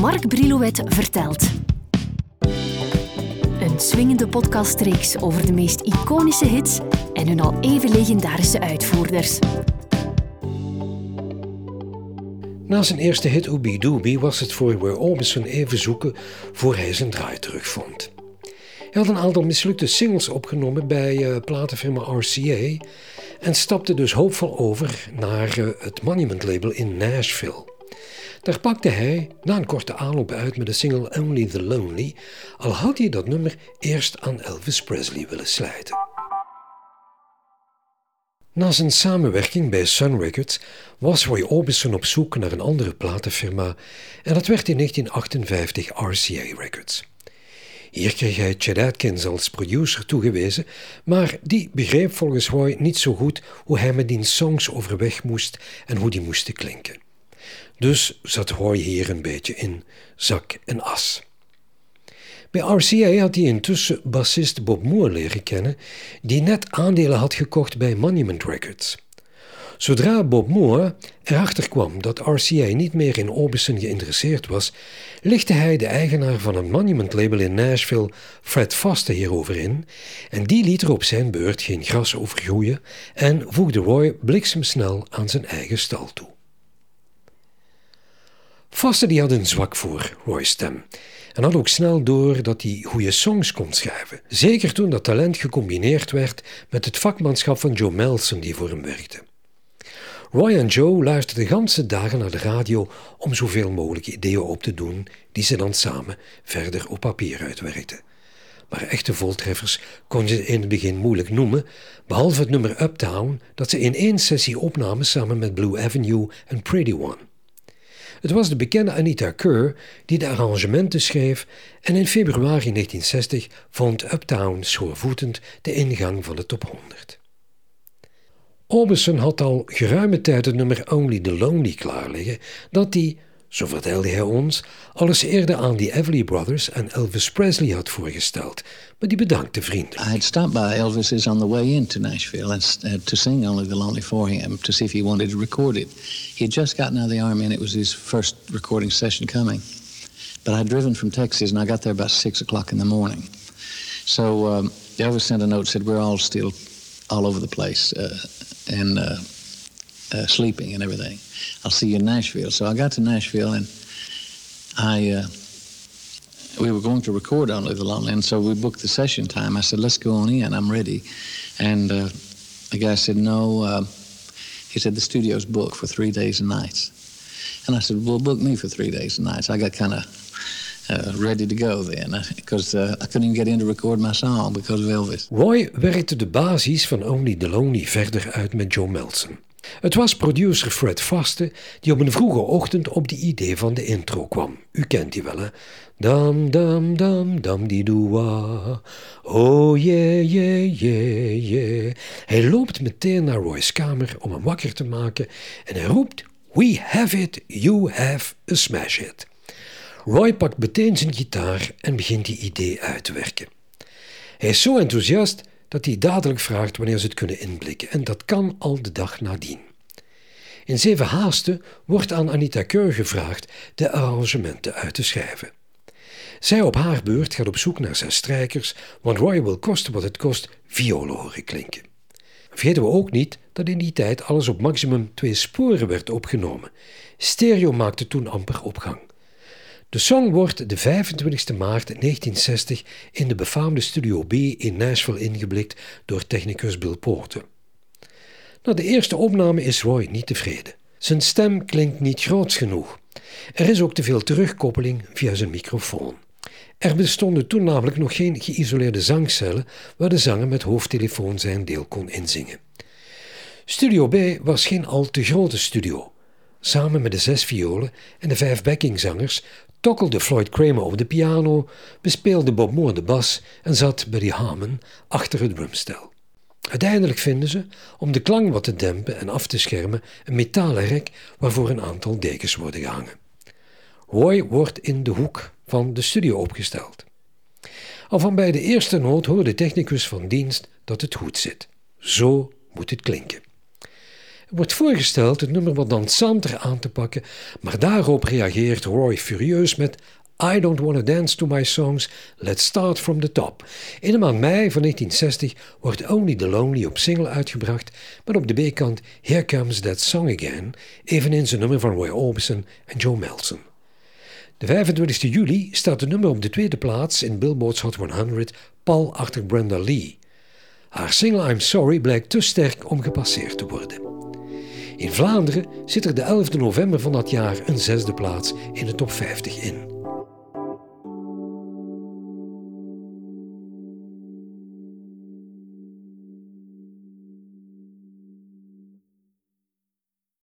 Mark Brilouet vertelt. Een swingende podcastreeks over de meest iconische hits en hun al even legendarische uitvoerders. Na zijn eerste hit Ooby Dooby was het voor Roy Orbison even zoeken voor hij zijn draai terugvond. Hij had een aantal mislukte singles opgenomen bij uh, platenfirma RCA en stapte dus hoopvol over naar uh, het Monument label in Nashville. Daar pakte hij na een korte aanloop uit met de single Only the Lonely, al had hij dat nummer eerst aan Elvis Presley willen slijten. Na zijn samenwerking bij Sun Records was Roy Orbison op zoek naar een andere platenfirma en dat werd in 1958 RCA Records. Hier kreeg hij Chet Atkins als producer toegewezen, maar die begreep volgens Roy niet zo goed hoe hij met die songs overweg moest en hoe die moesten klinken. Dus zat Roy hier een beetje in zak en as. Bij RCA had hij intussen bassist Bob Moore leren kennen, die net aandelen had gekocht bij Monument Records. Zodra Bob Moore erachter kwam dat RCA niet meer in Orbison geïnteresseerd was, lichtte hij de eigenaar van een Monument label in Nashville, Fred Foster, hierover in en die liet er op zijn beurt geen gras over groeien en voegde Roy bliksemsnel aan zijn eigen stal toe. Foster die had een zwak voor Roy's stem en had ook snel door dat hij goede songs kon schrijven. Zeker toen dat talent gecombineerd werd met het vakmanschap van Joe Melson die voor hem werkte. Roy en Joe luisterden de ganse dagen naar de radio om zoveel mogelijk ideeën op te doen die ze dan samen verder op papier uitwerkten. Maar echte voltreffers kon je in het begin moeilijk noemen, behalve het nummer Uptown dat ze in één sessie opnamen samen met Blue Avenue en Pretty One. Het was de bekende Anita Kerr die de arrangementen schreef en in februari 1960 vond Uptown schoorvoetend de ingang van de top 100. Orbison had al geruime tijd het nummer Only the Lonely klaar liggen, dat hij, zo vertelde hij ons, alles eerder aan de Everly Brothers en Elvis Presley had voorgesteld, maar die bedankte vrienden. I had stopped by Elvis's on the way into Nashville and uh, to sing Only the Lonely for him to see if he wanted to record it. He had just gotten out of the army and it was his first recording session coming. But I'd driven from Texas and I got there about six o'clock in the morning. So um, Elvis sent a note said we're all still all over the place. Uh, and uh, uh, sleeping and everything. I'll see you in Nashville. So I got to Nashville and I uh, we were going to record on the Lonely, and so we booked the session time. I said, "Let's go on in. I'm ready." And uh, the guy said, "No." Uh, he said the studio's booked for three days and nights. And I said, "Well, book me for three days and nights." I got kind of uh, ready to go then, because uh, I couldn't even get in to record my song because of Elvis. Roy werkte de basis van Only the Lonely verder uit met Joe Melson. Het was producer Fred Vaste die op een vroege ochtend op de idee van de intro kwam. U kent die wel, hè? Dam, dam, dam, dam, die doa. Oh, yeah, yeah, yeah, yeah. Hij loopt meteen naar Roy's kamer om hem wakker te maken en hij roept: We have it, you have a smash hit. Roy pakt meteen zijn gitaar en begint die idee uit te werken. Hij is zo enthousiast dat hij dadelijk vraagt wanneer ze het kunnen inblikken en dat kan al de dag nadien. In zeven haasten wordt aan Anita Keur gevraagd de arrangementen uit te schrijven. Zij op haar beurt gaat op zoek naar zijn strijkers, want Roy wil kosten wat het kost violen horen klinken. Vergeten we ook niet dat in die tijd alles op maximum twee sporen werd opgenomen. Stereo maakte toen amper opgang. De song wordt de 25 maart 1960 in de befaamde Studio B in Nashville ingeblikt door technicus Bill Porter. Na de eerste opname is Roy niet tevreden. Zijn stem klinkt niet groots genoeg. Er is ook te veel terugkoppeling via zijn microfoon. Er bestonden toen namelijk nog geen geïsoleerde zangcellen waar de zanger met hoofdtelefoon zijn deel kon inzingen. Studio B was geen al te grote studio. Samen met de zes violen en de vijf backingzangers tokkelde Floyd Kramer op de piano, bespeelde Bob Moore de bas en zat Buddy Harmon achter het drumstel. Uiteindelijk vinden ze, om de klank wat te dempen en af te schermen, een metalen rek waarvoor een aantal dekens worden gehangen. Roy wordt in de hoek van de studio opgesteld. Al van bij de eerste noot hoort de technicus van dienst dat het goed zit. Zo moet het klinken. Wordt voorgesteld het nummer wat dansanter aan te pakken, maar daarop reageert Roy furieus met I Don't Wanna Dance to My Songs, Let's Start From The Top. In de maand mei van 1960 wordt Only The Lonely op single uitgebracht, maar op de B-kant Here Comes That Song Again, eveneens een nummer van Roy Orbison en Joe Melson. De 25 juli staat de nummer op de tweede plaats in Billboard's Hot 100, pal achter Brenda Lee. Haar single I'm Sorry blijkt te sterk om gepasseerd te worden. In Vlaanderen zit er de 11 november van dat jaar een zesde plaats in de top 50 in.